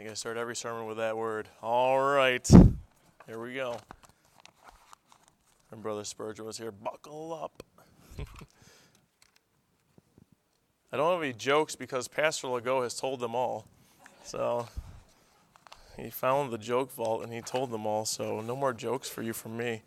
think I start every sermon with that word. All right, here we go. And Brother Spurgeon was here. Buckle up. I don't have any jokes because Pastor Legault has told them all. So he found the joke vault and he told them all. So no more jokes for you from me.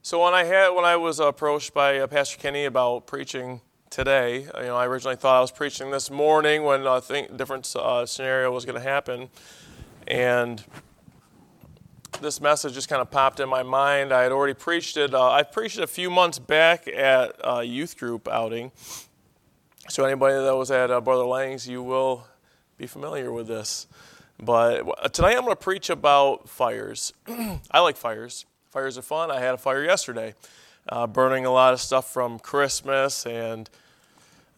So when I had when I was approached by uh, Pastor Kenny about preaching today. You know, I originally thought I was preaching this morning when I think different uh, scenario was going to happen, and this message just kind of popped in my mind. I had already preached it. Uh, I preached it a few months back at a youth group outing. So anybody that was at uh, Brother Lang's, you will be familiar with this. But tonight I'm going to preach about fires. I like fires. Fires are fun. I had a fire yesterday, uh, burning a lot of stuff from Christmas and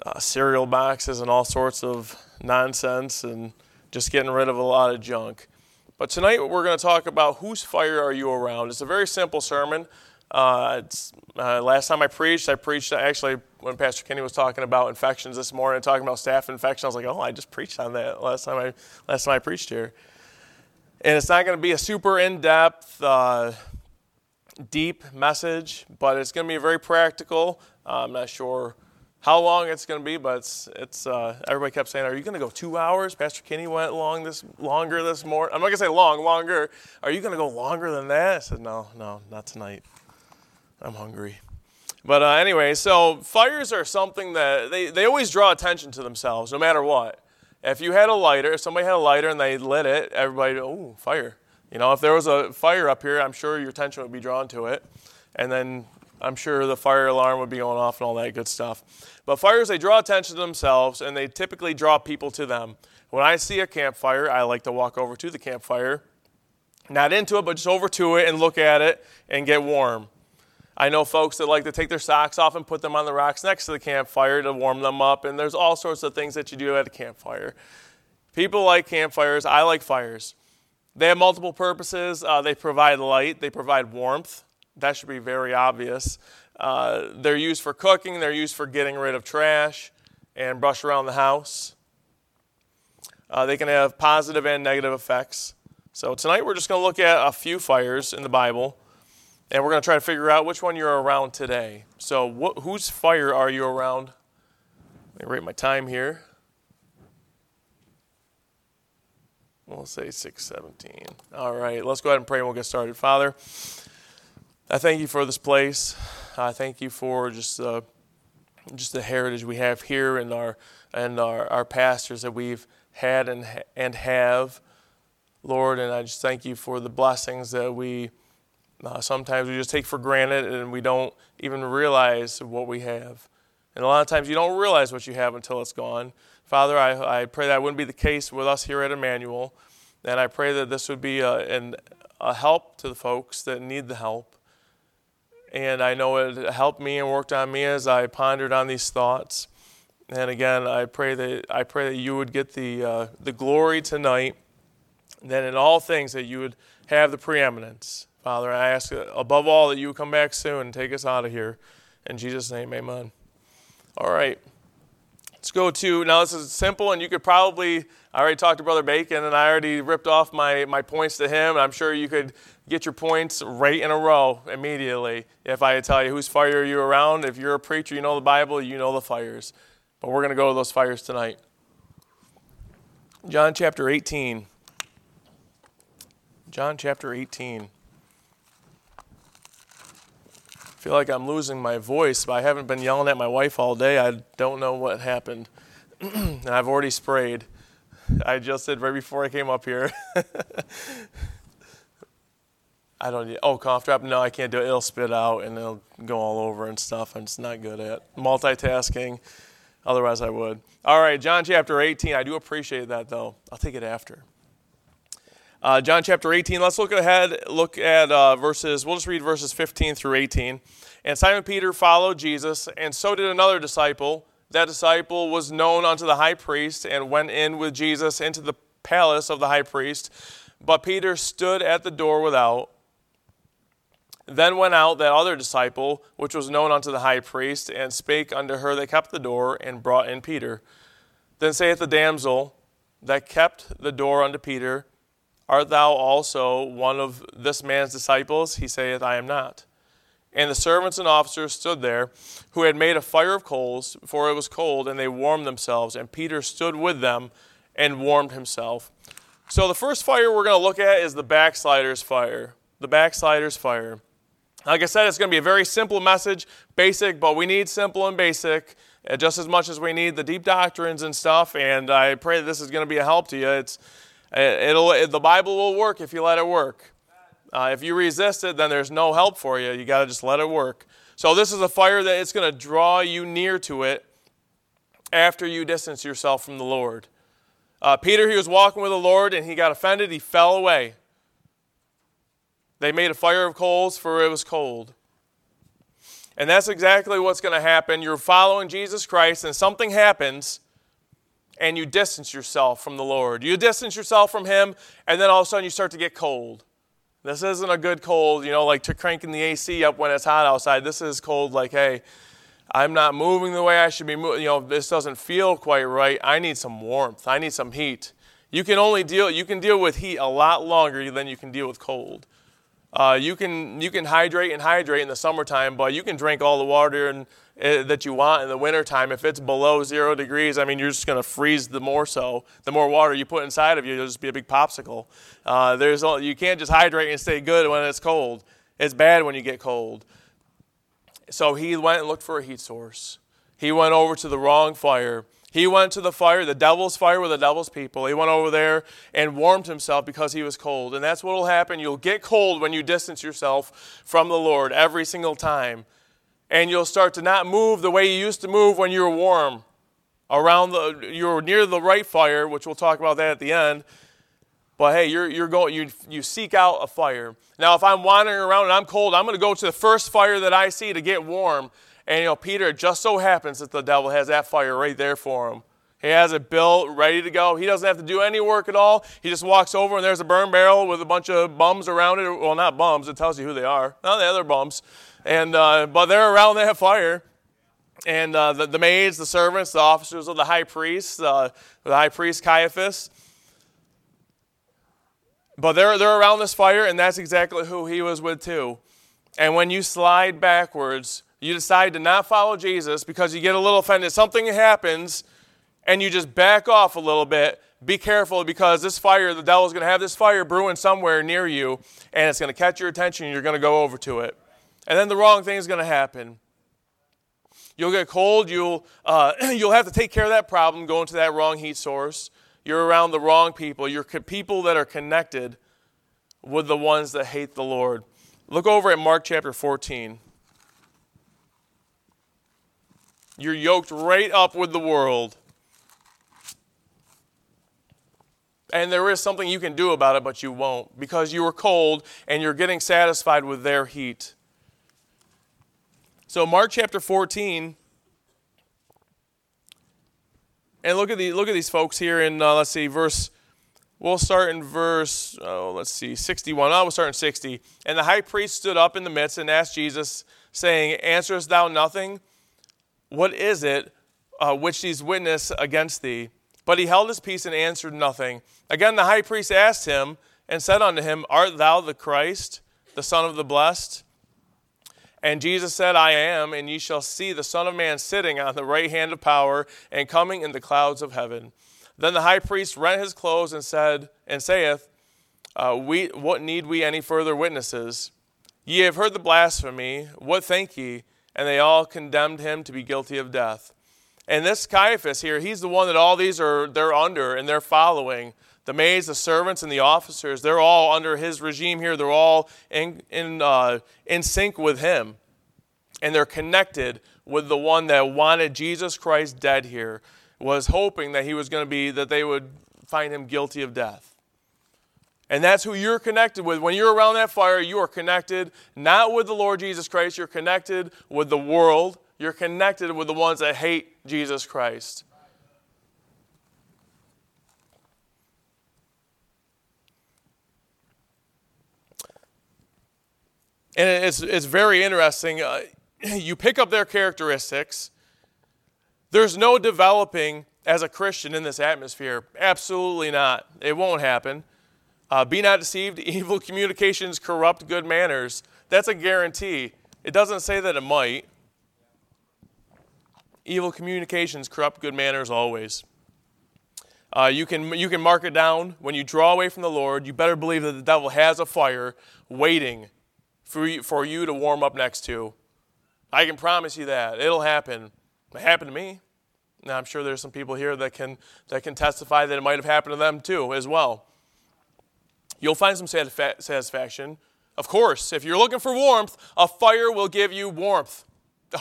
uh, cereal boxes and all sorts of nonsense and just getting rid of a lot of junk. But tonight we're going to talk about whose fire are you around. It's a very simple sermon. Uh, uh, last time I preached, I preached actually when Pastor Kenny was talking about infections this morning, talking about staph infection. I was like, oh, I just preached on that last time I last time I preached here. And it's not going to be a super in-depth, uh, deep message, but it's going to be very practical. I'm not sure how long it's going to be, but it's, it's uh, everybody kept saying, "Are you going to go two hours?" Pastor Kenny went long this longer this morning. I'm not going to say long, longer. Are you going to go longer than that? I said, "No, no, not tonight. I'm hungry." But uh, anyway, so fires are something that they, they always draw attention to themselves, no matter what. If you had a lighter, if somebody had a lighter and they lit it, everybody, oh, fire. You know, if there was a fire up here, I'm sure your attention would be drawn to it. And then I'm sure the fire alarm would be going off and all that good stuff. But fires, they draw attention to themselves and they typically draw people to them. When I see a campfire, I like to walk over to the campfire, not into it, but just over to it and look at it and get warm. I know folks that like to take their socks off and put them on the rocks next to the campfire to warm them up, and there's all sorts of things that you do at a campfire. People like campfires. I like fires. They have multiple purposes. Uh, they provide light, they provide warmth, that should be very obvious. Uh, they're used for cooking, they're used for getting rid of trash and brush around the house. Uh, they can have positive and negative effects. So tonight we're just going to look at a few fires in the Bible, and we're going to try to figure out which one you're around today. So wh- whose fire are you around? Let me rate my time here. We'll say 617. All right, let's go ahead and pray and we'll get started. Father, I thank you for this place. I thank you for just uh, just the heritage we have here and our and our, our pastors that we've had and and have, Lord. And I just thank you for the blessings that we uh, sometimes we just take for granted and we don't even realize what we have. And a lot of times you don't realize what you have until it's gone. Father, I, I pray that wouldn't be the case with us here at Emmanuel. And I pray that this would be a, an, a help to the folks that need the help. And I know it helped me and worked on me as I pondered on these thoughts. And again, I pray that I pray that you would get the uh, the glory tonight. That in all things that you would have the preeminence, Father. I ask above all that you would come back soon and take us out of here. In Jesus' name, Amen. All right. Let's go to now. This is simple, and you could probably. I already talked to Brother Bacon, and I already ripped off my, my points to him. And I'm sure you could get your points right in a row immediately if I tell you whose fire are you around. If you're a preacher, you know the Bible, you know the fires. But we're going to go to those fires tonight. John chapter 18. John chapter 18. I feel like I'm losing my voice, but I haven't been yelling at my wife all day. I don't know what happened. and I've already sprayed. I just did right before I came up here. I don't need, oh, cough drop? No, I can't do it. It'll spit out and it'll go all over and stuff. I'm just not good at multitasking. Otherwise, I would. All right, John chapter 18. I do appreciate that, though. I'll take it after. Uh, John chapter 18. Let's look ahead, look at uh, verses, we'll just read verses 15 through 18. And Simon Peter followed Jesus, and so did another disciple. That disciple was known unto the high priest and went in with Jesus into the palace of the high priest. But Peter stood at the door without Then went out that other disciple, which was known unto the high priest, and spake unto her that kept the door, and brought in Peter. Then saith the damsel that kept the door unto Peter, Art thou also one of this man's disciples? He saith, I am not. And the servants and officers stood there, who had made a fire of coals, for it was cold, and they warmed themselves. And Peter stood with them and warmed himself. So the first fire we're going to look at is the backsliders fire. The backsliders fire. Like I said, it's going to be a very simple message, basic, but we need simple and basic uh, just as much as we need the deep doctrines and stuff. And I pray that this is going to be a help to you. It's, uh, it'll, the Bible will work if you let it work. Uh, if you resist it, then there's no help for you. You got to just let it work. So this is a fire that it's going to draw you near to it after you distance yourself from the Lord. Uh, Peter, he was walking with the Lord and he got offended. He fell away. They made a fire of coals, for it was cold. And that's exactly what's going to happen. You're following Jesus Christ, and something happens, and you distance yourself from the Lord. You distance yourself from Him, and then all of a sudden you start to get cold. This isn't a good cold, you know, like to cranking the AC up when it's hot outside. This is cold, like, hey, I'm not moving the way I should be moving. You know, this doesn't feel quite right. I need some warmth. I need some heat. You can only deal, you can deal with heat a lot longer than you can deal with cold. Uh, you can you can hydrate and hydrate in the summertime, but you can drink all the water and, uh, that you want in the wintertime. If it's below zero degrees, I mean, you're just going to freeze the more so. The more water you put inside of you, it'll just be a big popsicle. Uh, there's you can't just hydrate and stay good when it's cold. It's bad when you get cold. So he went and looked for a heat source. He went over to the wrong fire. He went to the fire, the devil's fire with the devil's people. He went over there and warmed himself because he was cold. And that's what will happen. You'll get cold when you distance yourself from the Lord every single time. And you'll start to not move the way you used to move when you were warm. Around the you're near the right fire, which we'll talk about that at the end. But hey, you're, you're going, you, you seek out a fire. Now, if I'm wandering around and I'm cold, I'm going to go to the first fire that I see to get warm. And, you know, Peter, it just so happens that the devil has that fire right there for him. He has it built, ready to go. He doesn't have to do any work at all. He just walks over and there's a burn barrel with a bunch of bums around it. Well, not bums, it tells you who they are. No, the other bums. And, uh, but they're around that fire. And uh, the, the maids, the servants, the officers of the high priest, uh, the high priest Caiaphas, but they're, they're around this fire, and that's exactly who he was with, too. And when you slide backwards, you decide to not follow Jesus because you get a little offended. Something happens, and you just back off a little bit. Be careful because this fire, the devil's going to have this fire brewing somewhere near you, and it's going to catch your attention, and you're going to go over to it. And then the wrong thing is going to happen. You'll get cold. You'll, uh, you'll have to take care of that problem going to that wrong heat source. You're around the wrong people. You're people that are connected with the ones that hate the Lord. Look over at Mark chapter 14. You're yoked right up with the world. And there is something you can do about it, but you won't because you are cold and you're getting satisfied with their heat. So, Mark chapter 14 and look at the look at these folks here in uh, let's see verse. We'll start in verse. Oh, let's see, 61. Oh, we'll start in 60. And the high priest stood up in the midst and asked Jesus, saying, "Answerest thou nothing? What is it uh, which these witness against thee?" But he held his peace and answered nothing. Again, the high priest asked him and said unto him, Art thou the Christ, the Son of the Blessed? And Jesus said, I am, and ye shall see the Son of Man sitting on the right hand of power and coming in the clouds of heaven. Then the high priest rent his clothes and said, and saith, uh, we, What need we any further witnesses? Ye have heard the blasphemy. What think ye? And they all condemned him to be guilty of death. And this Caiaphas here, he's the one that all these are they're under and they're following the maids, the servants, and the officers, they're all under his regime here. They're all in, in, uh, in sync with him. And they're connected with the one that wanted Jesus Christ dead here, was hoping that he was going to be, that they would find him guilty of death. And that's who you're connected with. When you're around that fire, you are connected not with the Lord Jesus Christ, you're connected with the world. You're connected with the ones that hate Jesus Christ. And it's, it's very interesting. Uh, you pick up their characteristics. There's no developing as a Christian in this atmosphere. Absolutely not. It won't happen. Uh, be not deceived. Evil communications corrupt good manners. That's a guarantee. It doesn't say that it might. Evil communications corrupt good manners always. Uh, you, can, you can mark it down. When you draw away from the Lord, you better believe that the devil has a fire waiting for you, for you to warm up next to. I can promise you that. It'll happen. It happened to me. Now, I'm sure there's some people here that can, that can testify that it might have happened to them too, as well. You'll find some satisfaction. Of course, if you're looking for warmth, a fire will give you warmth.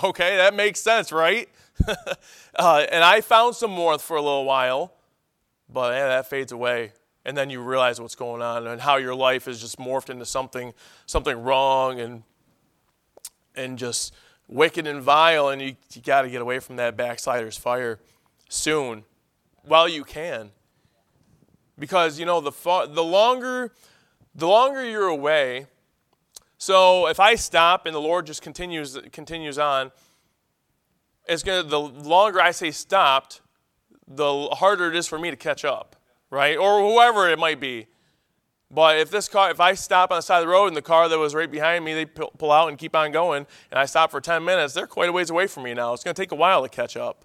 Okay, that makes sense, right? uh, and I found some warmth for a little while, but yeah, that fades away. And then you realize what's going on and how your life is just morphed into something, something wrong and, and just wicked and vile. And you, you got to get away from that backslider's fire soon while you can because you know the the longer the longer you're away so if i stop and the lord just continues continues on it's to the longer i say stopped the harder it is for me to catch up right? Or whoever it might be. But if this car if i stop on the side of the road and the car that was right behind me they pull out and keep on going and i stop for 10 minutes they're quite a ways away from me now. It's going to take a while to catch up.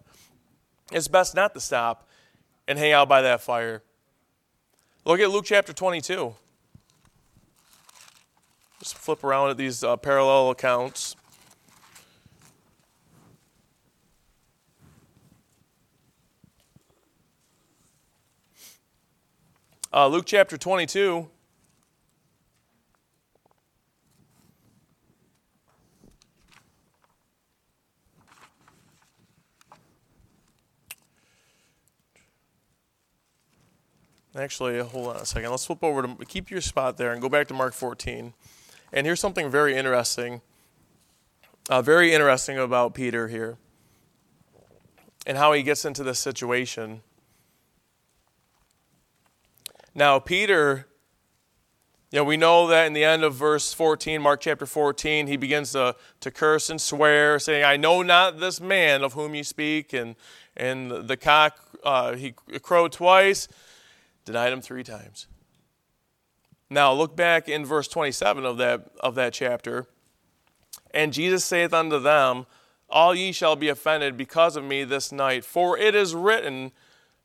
It's best not to stop and hang out by that fire Look at Luke chapter 22. Just flip around at these uh, parallel accounts. Uh, Luke chapter 22. Actually, hold on a second. Let's flip over to keep your spot there and go back to Mark 14. And here's something very interesting. Uh, very interesting about Peter here and how he gets into this situation. Now, Peter, you know, we know that in the end of verse 14, Mark chapter 14, he begins to, to curse and swear, saying, I know not this man of whom you speak. And, and the cock, uh, he crowed twice denied him three times. Now look back in verse 27 of that, of that chapter. And Jesus saith unto them, All ye shall be offended because of me this night, for it is written,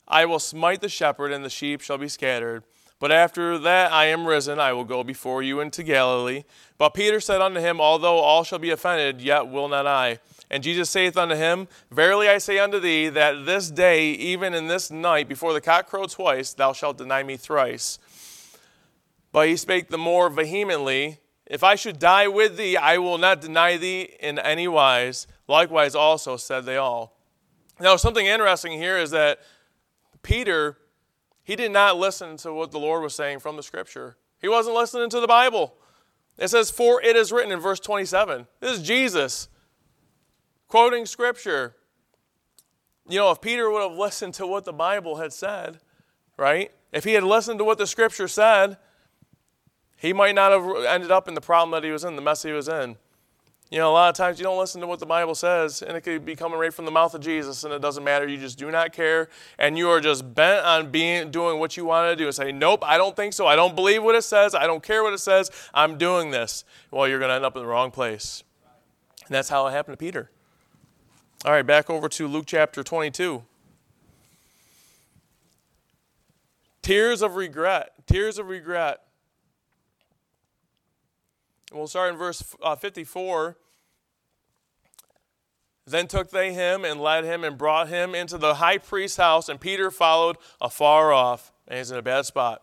I will smite the shepherd, and the sheep shall be scattered. But after that I am risen, I will go before you into Galilee. But Peter said unto him, Although all shall be offended, yet will not I. And Jesus saith unto him, Verily I say unto thee, that this day, even in this night, before the cock crow twice, thou shalt deny me thrice. But he spake the more vehemently, If I should die with thee, I will not deny thee in any wise. Likewise also said they all. Now, something interesting here is that Peter, he did not listen to what the Lord was saying from the scripture. He wasn't listening to the Bible. It says, For it is written in verse 27. This is Jesus quoting scripture. You know, if Peter would have listened to what the Bible had said, right? If he had listened to what the scripture said, he might not have ended up in the problem that he was in, the mess he was in. You know, a lot of times you don't listen to what the Bible says, and it could be coming right from the mouth of Jesus, and it doesn't matter. You just do not care, and you are just bent on being doing what you want to do and say, Nope, I don't think so. I don't believe what it says. I don't care what it says. I'm doing this. Well, you're going to end up in the wrong place. And that's how it happened to Peter. All right, back over to Luke chapter 22. Tears of regret. Tears of regret. We'll start in verse uh, 54. Then took they him and led him and brought him into the high priest's house, and Peter followed afar off. And he's in a bad spot.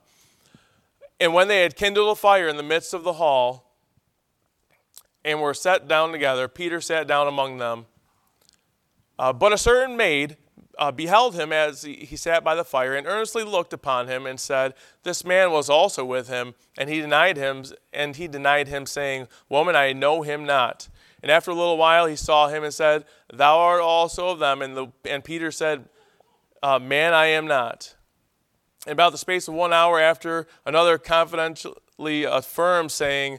And when they had kindled a fire in the midst of the hall and were set down together, Peter sat down among them. Uh, but a certain maid uh, beheld him as he, he sat by the fire and earnestly looked upon him and said, This man was also with him. And he denied him, and he denied him, saying, Woman, I know him not. And after a little while he saw him and said, Thou art also of them. And, the, and Peter said, uh, Man, I am not. And about the space of one hour after, another confidentially affirmed, saying,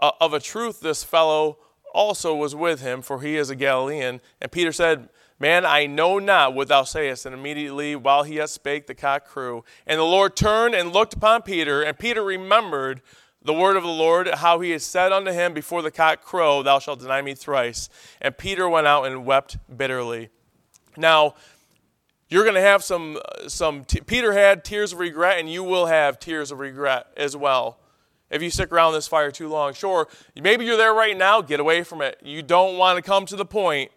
uh, of a truth, this fellow also was with him, for he is a Galilean. And Peter said, Man, I know not what thou sayest. And immediately, while he yet spake, the cock crew. And the Lord turned and looked upon Peter, and Peter remembered the word of the Lord, how he had said unto him before the cock crow, Thou shalt deny me thrice. And Peter went out and wept bitterly. Now, you're going to have some, uh, some t- Peter had tears of regret, and you will have tears of regret as well if you stick around this fire too long. Sure, maybe you're there right now, get away from it. You don't want to come to the point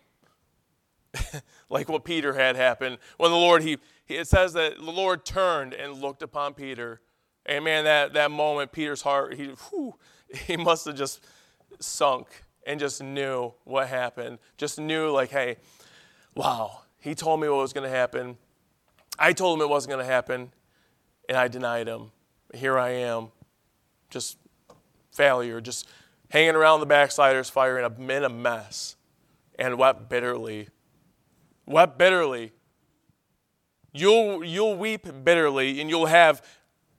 like what Peter had happen when the Lord, he, it says that the Lord turned and looked upon Peter. And man, that, that moment, Peter's heart, he, whew, he must have just sunk and just knew what happened. Just knew, like, hey, wow, he told me what was going to happen. I told him it wasn't going to happen, and I denied him. Here I am, just failure, just hanging around the backsliders fire in a, in a mess, and wept bitterly. Wept bitterly. You'll, you'll weep bitterly, and you'll have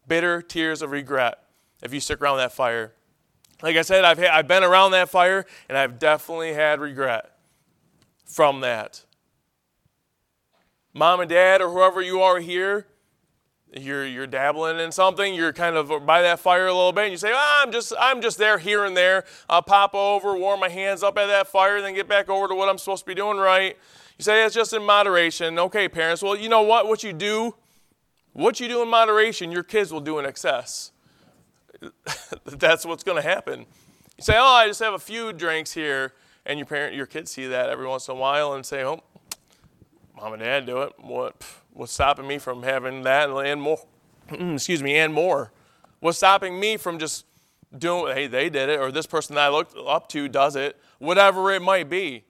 bitter tears of regret if you stick around that fire. Like I said, I've, had, I've been around that fire, and I've definitely had regret from that mom and dad or whoever you are here, you're, you're dabbling in something, you're kind of by that fire a little bit, and you say, oh, I'm, just, I'm just there here and there. I'll pop over, warm my hands up at that fire, then get back over to what I'm supposed to be doing right. You say it's just in moderation. Okay, parents, well, you know what? What you do, what you do in moderation, your kids will do in excess. That's what's going to happen. You say, oh, I just have a few drinks here, and your parent, your kids see that every once in a while and say, oh, mom and dad do it. What, what's stopping me from having that and more? Excuse me, and more. What's stopping me from just doing, hey, they did it, or this person that I looked up to does it, whatever it might be.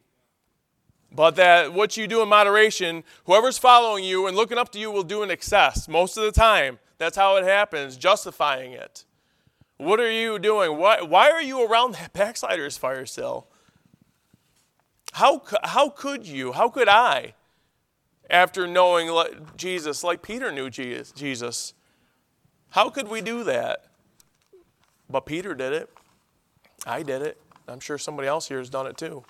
But that what you do in moderation, whoever's following you and looking up to you will do in excess most of the time. That's how it happens, justifying it. What are you doing? Why, why are you around that backslider's fire still? How, how could you? How could I? After knowing Jesus like Peter knew Jesus. How could we do that? But Peter did it. I did it. I'm sure somebody else here has done it too.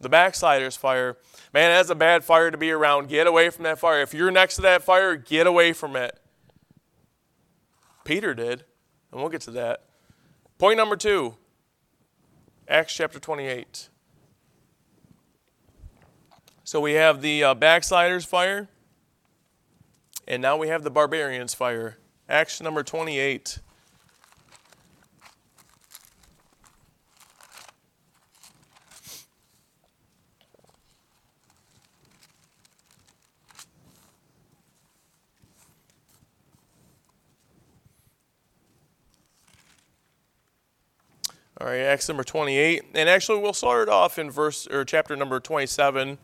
The backslider's fire. Man, that's a bad fire to be around. Get away from that fire. If you're next to that fire, get away from it. Peter did, and we'll get to that. Point number two Acts chapter 28. So we have the uh, backsliders fire, and now we have the barbarians fire. Acts number 28. All right, Acts number 28. And actually, we'll start off in verse or chapter number 27.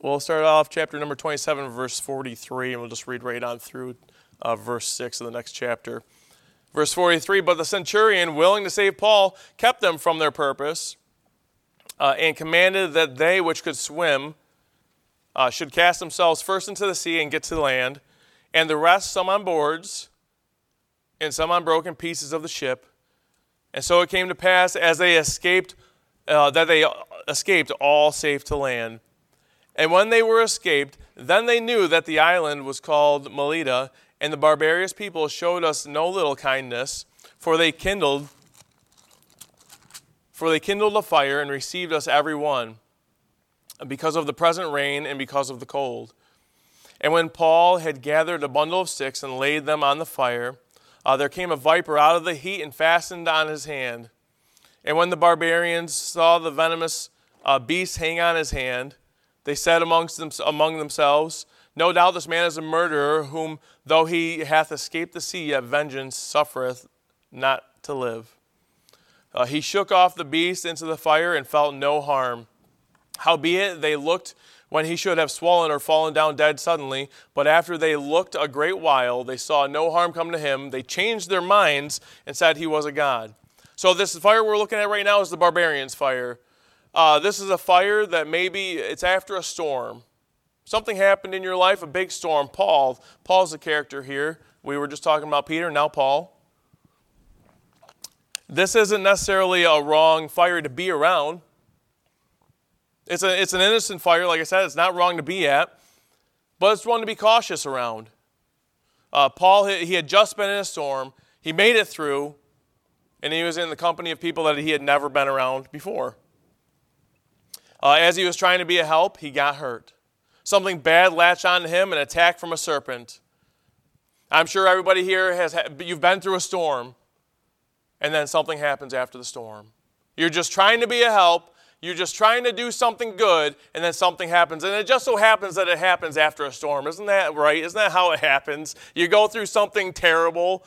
We'll start off chapter number 27, verse 43, and we'll just read right on through uh, verse 6 of the next chapter. Verse 43 But the centurion, willing to save Paul, kept them from their purpose uh, and commanded that they which could swim uh, should cast themselves first into the sea and get to the land, and the rest some on boards and some on broken pieces of the ship. And so it came to pass as they escaped, uh, that they escaped all safe to land. And when they were escaped, then they knew that the island was called Melita, and the barbarous people showed us no little kindness, for they kindled for they kindled a fire and received us every one, because of the present rain and because of the cold. And when Paul had gathered a bundle of sticks and laid them on the fire, uh, there came a viper out of the heat and fastened on his hand. And when the barbarians saw the venomous uh, beast hang on his hand, they said amongst them, among themselves, No doubt this man is a murderer, whom though he hath escaped the sea, yet vengeance suffereth not to live. Uh, he shook off the beast into the fire and felt no harm. Howbeit they looked when he should have swollen or fallen down dead suddenly, but after they looked a great while, they saw no harm come to him. They changed their minds and said he was a god. So this fire we're looking at right now is the barbarian's fire. Uh, this is a fire that maybe it's after a storm. Something happened in your life, a big storm. Paul, Paul's the character here. We were just talking about Peter, now Paul. This isn't necessarily a wrong fire to be around. It's, a, it's an innocent fire, like I said, it's not wrong to be at, but it's one to be cautious around. Uh, Paul, he had just been in a storm, he made it through, and he was in the company of people that he had never been around before. Uh, as he was trying to be a help, he got hurt. Something bad latched onto him, an attack from a serpent. I'm sure everybody here has, you've been through a storm, and then something happens after the storm. You're just trying to be a help, you're just trying to do something good, and then something happens. And it just so happens that it happens after a storm. Isn't that right? Isn't that how it happens? You go through something terrible,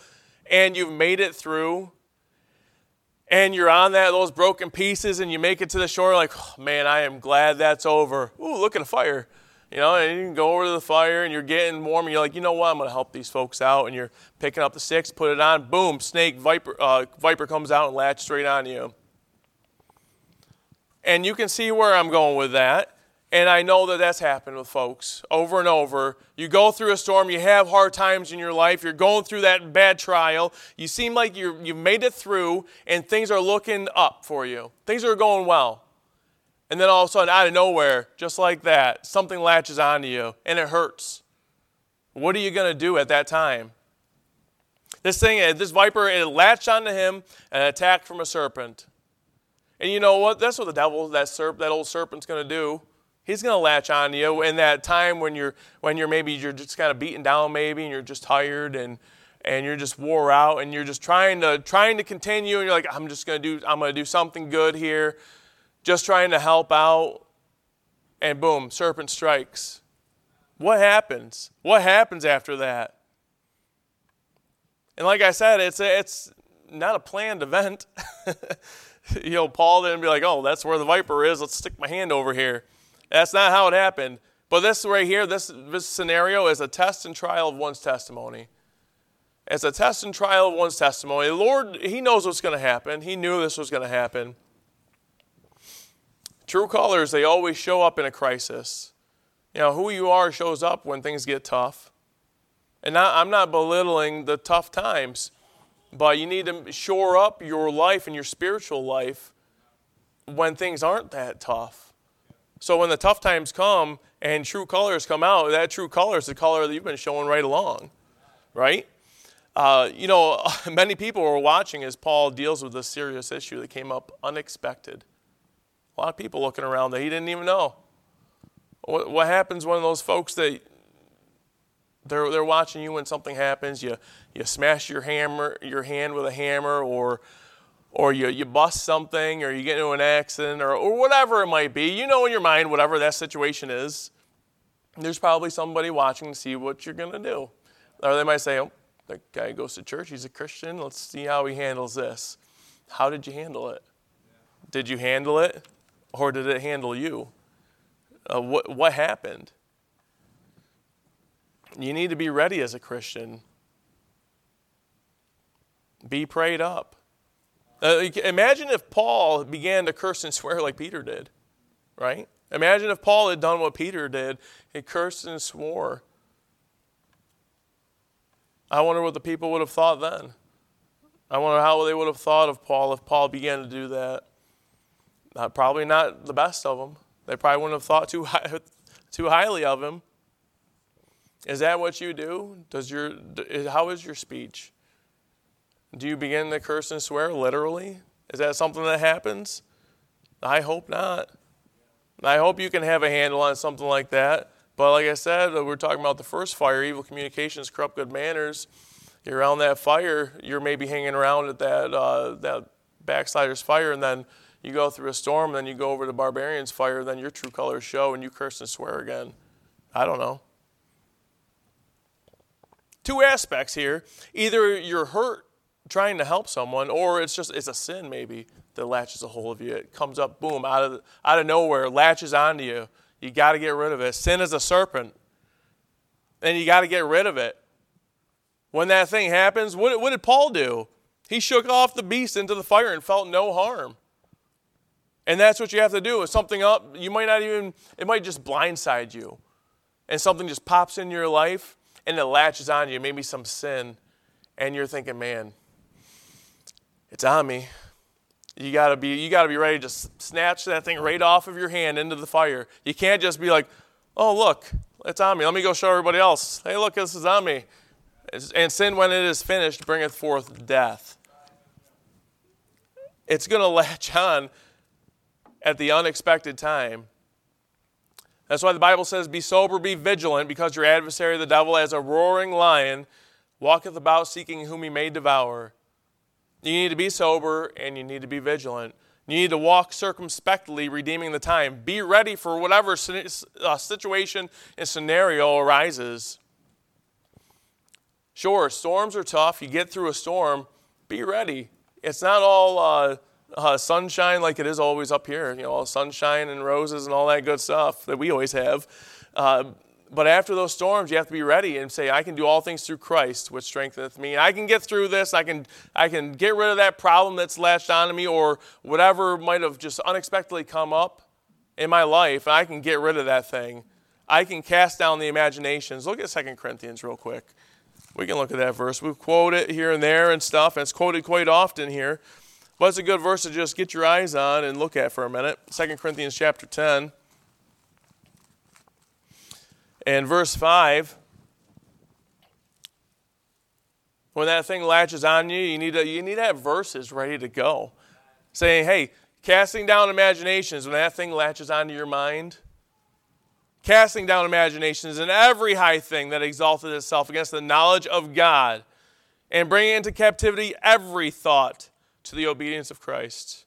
and you've made it through, and you're on that those broken pieces and you make it to the shore like oh, man i am glad that's over. Ooh look at a fire. You know and you can go over to the fire and you're getting warm and you're like you know what? I'm going to help these folks out and you're picking up the sticks put it on boom snake viper uh, viper comes out and latches straight on you. And you can see where i'm going with that and I know that that's happened with folks over and over. You go through a storm, you have hard times in your life, you're going through that bad trial, you seem like you you've made it through, and things are looking up for you. Things are going well. And then all of a sudden, out of nowhere, just like that, something latches onto you and it hurts. What are you going to do at that time? This thing, uh, this viper, it latched onto him and attacked from a serpent. And you know what? That's what the devil, that, serp, that old serpent's going to do. He's going to latch on to you in that time when you're when you're maybe you're just kind of beaten down maybe and you're just tired and and you're just wore out and you're just trying to trying to continue and you're like I'm just going to do I'm going to do something good here just trying to help out and boom serpent strikes. What happens? What happens after that? And like I said, it's a, it's not a planned event. you know, Paul didn't be like, "Oh, that's where the viper is. Let's stick my hand over here." That's not how it happened. But this right here, this, this scenario is a test and trial of one's testimony. It's a test and trial of one's testimony. The Lord, He knows what's going to happen. He knew this was going to happen. True colors, they always show up in a crisis. You know, who you are shows up when things get tough. And not, I'm not belittling the tough times, but you need to shore up your life and your spiritual life when things aren't that tough. So when the tough times come and true colors come out, that true color is the color that you've been showing right along, right? Uh, you know, many people were watching as Paul deals with this serious issue that came up unexpected. A lot of people looking around that he didn't even know. What, what happens when those folks that they're, they're watching you when something happens, you, you smash your hammer, your hand with a hammer, or or you, you bust something, or you get into an accident, or, or whatever it might be. You know in your mind, whatever that situation is, there's probably somebody watching to see what you're going to do. Or they might say, oh, that guy goes to church, he's a Christian, let's see how he handles this. How did you handle it? Did you handle it, or did it handle you? Uh, what, what happened? You need to be ready as a Christian. Be prayed up. Uh, imagine if Paul began to curse and swear like Peter did, right? Imagine if Paul had done what Peter did. He cursed and swore. I wonder what the people would have thought then. I wonder how they would have thought of Paul if Paul began to do that. Not, probably not the best of them. They probably wouldn't have thought too, high, too highly of him. Is that what you do? Does your, how is your speech? Do you begin to curse and swear literally? Is that something that happens? I hope not. I hope you can have a handle on something like that. But like I said, we're talking about the first fire evil communications, corrupt good manners. You're around that fire, you're maybe hanging around at that, uh, that backslider's fire, and then you go through a storm, and then you go over to barbarian's fire, then your true colors show, and you curse and swear again. I don't know. Two aspects here. Either you're hurt trying to help someone, or it's just it's a sin maybe that latches a hold of you. It comes up, boom, out of out of nowhere, latches onto you. You got to get rid of it. Sin is a serpent, and you got to get rid of it. When that thing happens, what, what did Paul do? He shook off the beast into the fire and felt no harm. And that's what you have to do. If something up, you might not even, it might just blindside you. And something just pops in your life and it latches on you, maybe some sin. And you're thinking, man, it's on me. You gotta be you gotta be ready to snatch that thing right off of your hand into the fire. You can't just be like, oh look, it's on me. Let me go show everybody else. Hey, look, this is on me. And sin, when it is finished, bringeth forth death. It's to latch on at the unexpected time. That's why the Bible says, Be sober, be vigilant, because your adversary, the devil, as a roaring lion, walketh about seeking whom he may devour. You need to be sober and you need to be vigilant. You need to walk circumspectly, redeeming the time. Be ready for whatever uh, situation and scenario arises. Sure, storms are tough. You get through a storm, be ready. It's not all uh, uh, sunshine like it is always up here, you know, all sunshine and roses and all that good stuff that we always have. Uh, but after those storms, you have to be ready and say, I can do all things through Christ, which strengtheneth me. I can get through this. I can, I can get rid of that problem that's latched onto me or whatever might have just unexpectedly come up in my life. I can get rid of that thing. I can cast down the imaginations. Look at 2 Corinthians real quick. We can look at that verse. We quote it here and there and stuff, and it's quoted quite often here. But it's a good verse to just get your eyes on and look at for a minute. 2 Corinthians chapter 10. And verse 5 when that thing latches on you, you need to, you need to have verses ready to go. Saying, hey, casting down imaginations, when that thing latches onto your mind, casting down imaginations and every high thing that exalted itself against the knowledge of God, and bringing into captivity every thought to the obedience of Christ,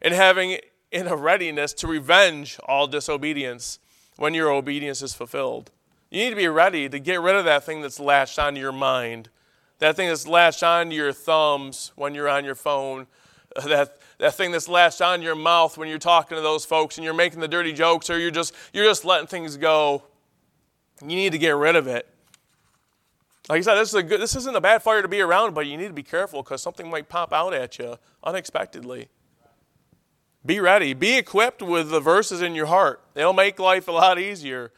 and having in a readiness to revenge all disobedience when your obedience is fulfilled. You need to be ready to get rid of that thing that's latched onto your mind, that thing that's latched onto your thumbs when you're on your phone, that, that thing that's latched onto your mouth when you're talking to those folks and you're making the dirty jokes or you're just, you're just letting things go. You need to get rid of it. Like I said, this, is a good, this isn't a bad fire to be around, but you need to be careful because something might pop out at you unexpectedly. Be ready. Be equipped with the verses in your heart. They'll make life a lot easier.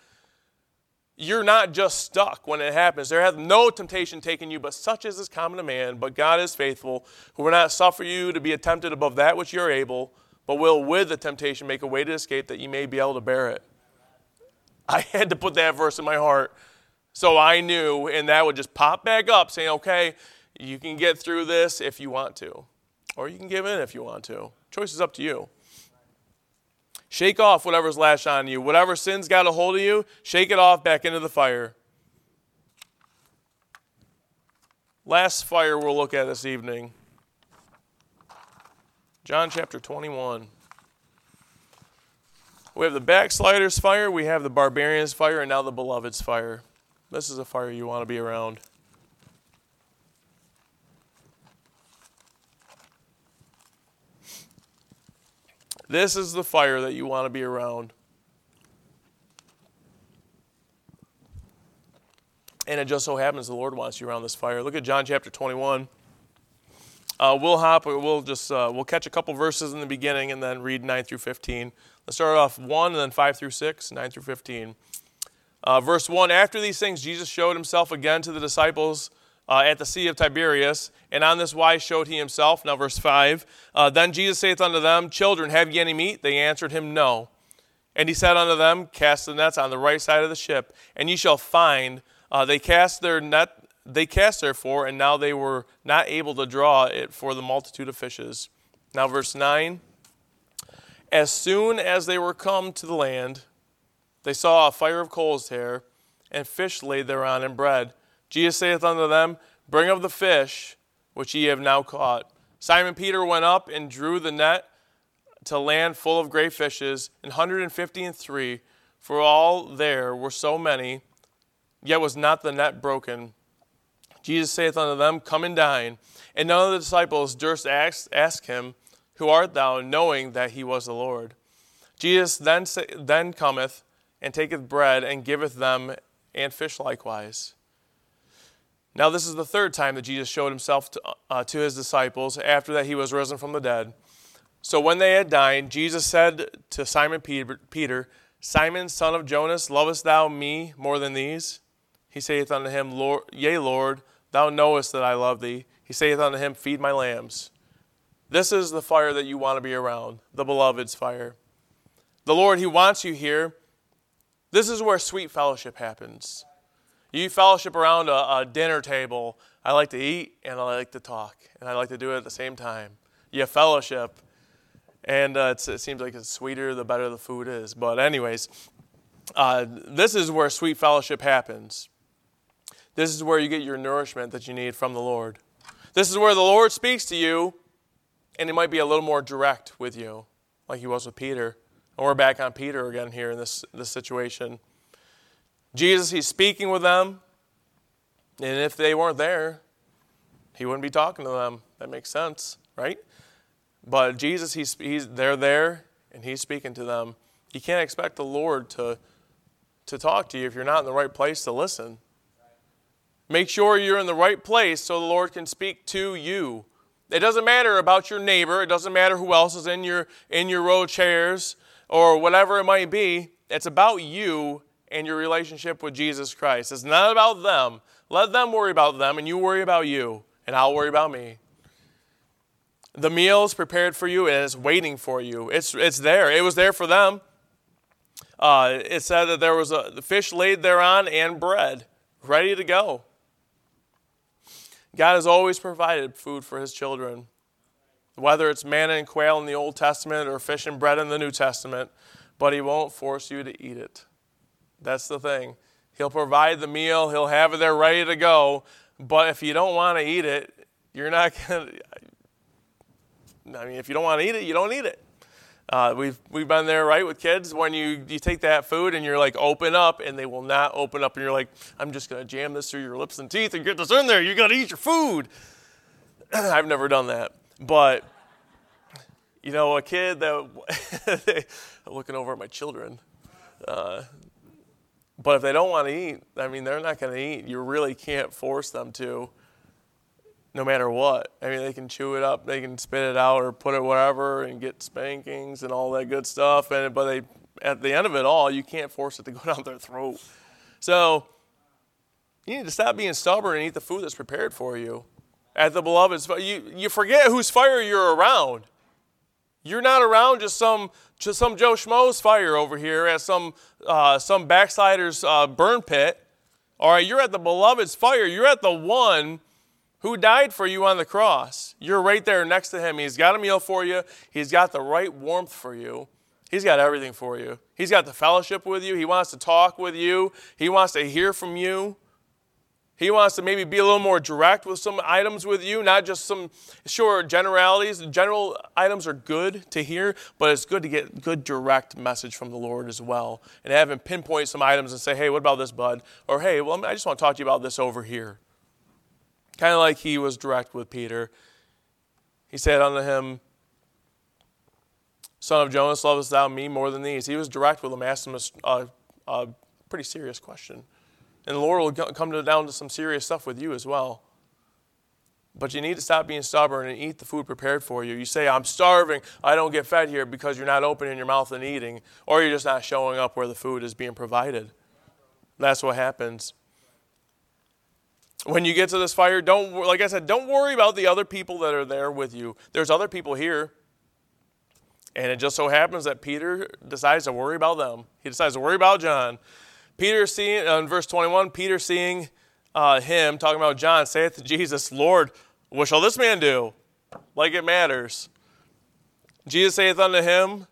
You're not just stuck when it happens. There hath no temptation taken you, but such as is common to man. But God is faithful, who will not suffer you to be tempted above that which you're able, but will with the temptation make a way to escape that you may be able to bear it. I had to put that verse in my heart so I knew, and that would just pop back up saying, okay, you can get through this if you want to, or you can give in if you want to. Choice is up to you. Shake off whatever's lashed on you. Whatever sin's got a hold of you, shake it off back into the fire. Last fire we'll look at this evening John chapter 21. We have the backsliders' fire, we have the barbarians' fire, and now the beloved's fire. This is a fire you want to be around. This is the fire that you want to be around. And it just so happens the Lord wants you around this fire. Look at John chapter 21. Uh, we'll hop, we'll just, uh, we'll catch a couple verses in the beginning and then read 9 through 15. Let's start off 1 and then 5 through 6, 9 through 15. Uh, verse 1 After these things, Jesus showed himself again to the disciples uh, at the Sea of Tiberias, and on this wise showed he himself. Now, verse 5 uh, Then Jesus saith unto them, Children, have ye any meat? They answered him, No. And he said unto them, Cast the nets on the right side of the ship, and ye shall find. Uh, they cast their net, they cast therefore, and now they were not able to draw it for the multitude of fishes. Now, verse 9 As soon as they were come to the land, they saw a fire of coals there, and fish laid thereon, and bread. Jesus saith unto them, Bring of the fish which ye have now caught. Simon Peter went up and drew the net to land full of great fishes, an hundred and fifty and three, for all there were so many, yet was not the net broken. Jesus saith unto them, Come and dine. And none of the disciples durst ask, ask him, Who art thou? knowing that he was the Lord. Jesus then, then cometh and taketh bread and giveth them, and fish likewise. Now, this is the third time that Jesus showed himself to, uh, to his disciples after that he was risen from the dead. So when they had dined, Jesus said to Simon Peter, Simon, son of Jonas, lovest thou me more than these? He saith unto him, Lord, Yea, Lord, thou knowest that I love thee. He saith unto him, Feed my lambs. This is the fire that you want to be around, the beloved's fire. The Lord, He wants you here. This is where sweet fellowship happens. You fellowship around a, a, dinner table. I like to eat and I like to talk, and I like to do it at the same time. You fellowship, and uh, it seems like it's sweeter the better the food is. But, anyways, uh, this is where sweet fellowship happens. This is where you get your nourishment that you need from the Lord. This is where the Lord speaks to you, and He might be a little more direct with you, like He was with Peter. And we're back on Peter again here in this, this situation. Jesus, He's speaking with them, and if they weren't there, He wouldn't be talking to them. That makes sense, right? But Jesus, he's, he's, they're there, and He's speaking to them. You can't expect the Lord to, to talk to you if you're not in the right place to listen. Make sure you're in the right place so the Lord can speak to you. It doesn't matter about your neighbor, it doesn't matter who else is in your in your row chairs or whatever it might be. It's about you and your relationship with Jesus Christ. It's not about them. Let them worry about them and you worry about you, and I'll worry about me. The meal is prepared for you and it's waiting for you. It's, it's there. It was there for them. Uh, it said that there was a fish laid thereon and bread ready to go. God has always provided food for his children. Whether it's manna and quail in the Old Testament or fish and bread in the New Testament, but he won't force you to eat it. That's the thing. He'll provide the meal, he'll have it there ready to go, but if you don't want to eat it, you're not going to. I mean, if you don't want to eat it, you don't eat it. Uh, we've, we've been there, right, with kids when you, you take that food and you're like, open up, and they will not open up, and you're like, I'm just going to jam this through your lips and teeth and get this in there. You got to eat your food. I've never done that. But, you know, a kid that, looking over at my children, uh, but if they don't want to eat, I mean, they're not going to eat. You really can't force them to no matter what. I mean, they can chew it up, they can spit it out, or put it wherever and get spankings and all that good stuff. And but they, at the end of it all, you can't force it to go down their throat. So you need to stop being stubborn and eat the food that's prepared for you. At the beloved's, you you forget whose fire you're around. You're not around just some just some Joe Schmo's fire over here at some uh, some backslider's uh, burn pit. All right, you're at the beloved's fire. You're at the one who died for you on the cross. You're right there next to him. He's got a meal for you, he's got the right warmth for you. He's got everything for you. He's got the fellowship with you. He wants to talk with you. He wants to hear from you. He wants to maybe be a little more direct with some items with you, not just some, sure, generalities. General items are good to hear, but it's good to get a good direct message from the Lord as well. And have him pinpoint some items and say, hey, what about this, bud? Or hey, well, I just want to talk to you about this over here. Kind of like he was direct with Peter. He said unto him, Son of Jonas, lovest thou me more than these? He was direct with him, asked him a, a, a pretty serious question. And the Lord will come to, down to some serious stuff with you as well. But you need to stop being stubborn and eat the food prepared for you. You say, I'm starving, I don't get fed here because you're not opening your mouth and eating, or you're just not showing up where the food is being provided. That's what happens when you get to this fire, don't, like I said, don't worry about the other people that are there with you. There's other people here. And it just so happens that Peter decides to worry about them. He decides to worry about John. Peter seeing, uh, in verse 21, Peter seeing uh, him, talking about John, saith to Jesus, Lord, what shall this man do? Like it matters. Jesus saith unto him,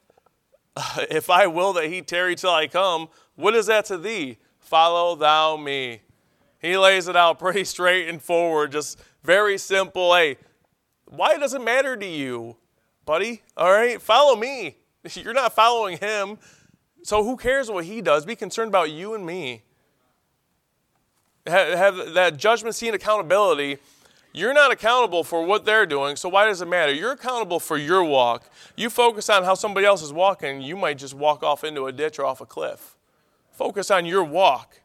If I will that he tarry till I come, what is that to thee? Follow thou me. He lays it out pretty straight and forward, just very simple. Hey, why does it matter to you, buddy? All right, follow me. You're not following him. So who cares what he does? Be concerned about you and me. Have, that judgment scene accountability. You're not accountable for what they're doing, so why does it matter? You're accountable for your walk. You focus on how somebody else is walking, you might just walk off into a ditch or off a cliff. Focus on your walk.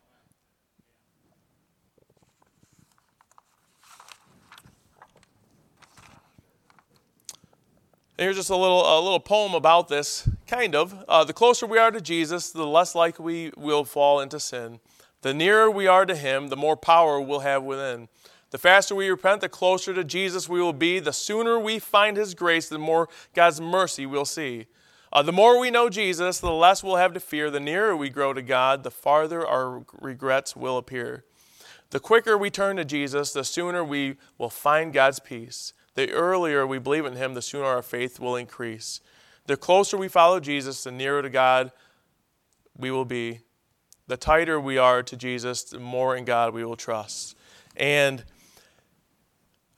here's just a little, a little poem about this, kind of. Uh, the closer we are to Jesus, the less likely we will fall into sin. The nearer we are to Him, the more power we'll have within. The faster we repent, the closer to Jesus we will be. The sooner we find His grace, the more God's mercy we'll see. Uh, the more we know Jesus, the less we'll have to fear. The nearer we grow to God, the farther our regrets will appear. The quicker we turn to Jesus, the sooner we will find God's peace. The earlier we believe in Him, the sooner our faith will increase. The closer we follow Jesus, the nearer to God we will be. The tighter we are to Jesus, the more in God we will trust. And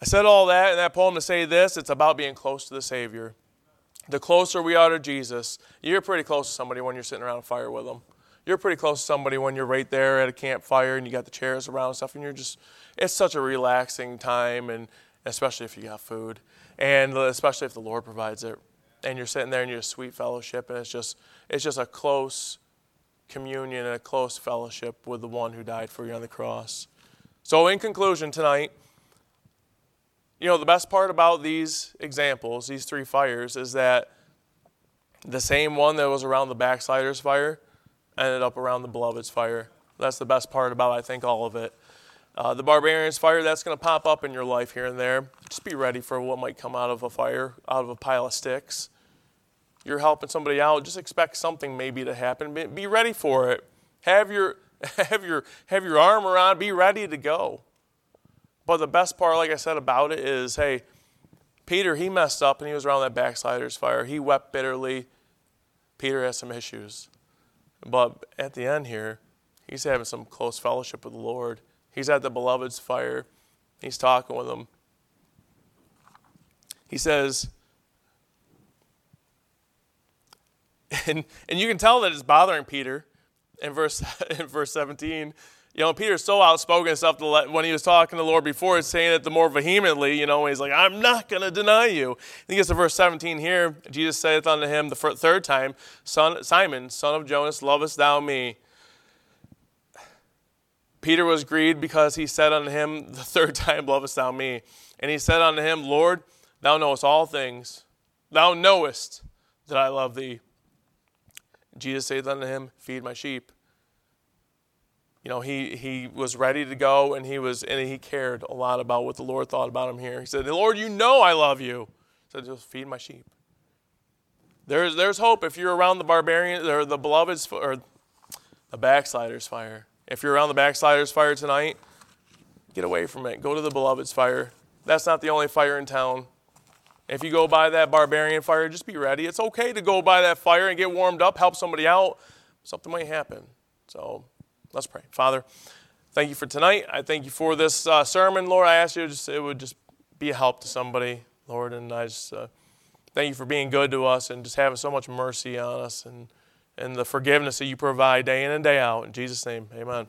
I said all that in that poem to say this it's about being close to the Savior. The closer we are to Jesus, you're pretty close to somebody when you're sitting around a fire with them you're pretty close to somebody when you're right there at a campfire and you got the chairs around and stuff, and you're just, it's such a relaxing time, and especially if you got food, and especially if the Lord provides it, and you're sitting there in your sweet fellowship, and it's just, it's just a close communion and a close fellowship with the one who died for you on the cross. So, in conclusion, tonight, you know, the best part about these examples, these three fires, is that the same one that was around the backsliders fire ended up around the beloved's fire. That's the best part about, I think, all of it. Uh, the barbarian's fire, that's going to pop up in your life here and there. Just be ready for what might come out of a fire, out of a pile of sticks. You're helping somebody out, just expect something maybe to happen. Be, ready for it. Have your, have, your, have your arm around, be ready to go. But the best part, like I said about it, is hey, Peter, he messed up and he was around that backslider's fire. He wept bitterly. Peter has some issues. But at the end here, he's having some close fellowship with the Lord. He's at the beloved's fire. He's talking with them. He says, and, and you can tell that it's bothering Peter in verse, in verse 17 you know, Peter's so outspoken and stuff when he was talking to the Lord before, it's saying it the more vehemently, you know, he's like, I'm not going to deny you. And he gets to verse 17 here. Jesus saith unto him the third time, son, Simon, son of Jonas, lovest thou me? Peter was grieved because he said unto him the third time, Lovest thou me? And he said unto him, Lord, thou knowest all things. Thou knowest that I love thee. Jesus saith unto him, Feed my sheep you know, he, he was ready to go and he was and he cared a lot about what the Lord thought about him here. He said, Lord, you know I love you. He said, just feed my sheep. There's, there's hope if you're around the barbarian or the beloved's or the backslider's fire. If you're around the backslider's fire tonight, get away from it. Go to the beloved's fire. That's not the only fire in town. If you go by that barbarian fire, just be ready. It's okay to go by that fire and get warmed up, help somebody out. Something might happen. So Let's pray. Father, thank you for tonight. I thank you for this uh, sermon, Lord. I ask you just it would just be a help to somebody, Lord, and I just uh, thank you for being good to us and just having so much mercy on us and and the forgiveness that you provide day in and day out. In Jesus' name, Amen.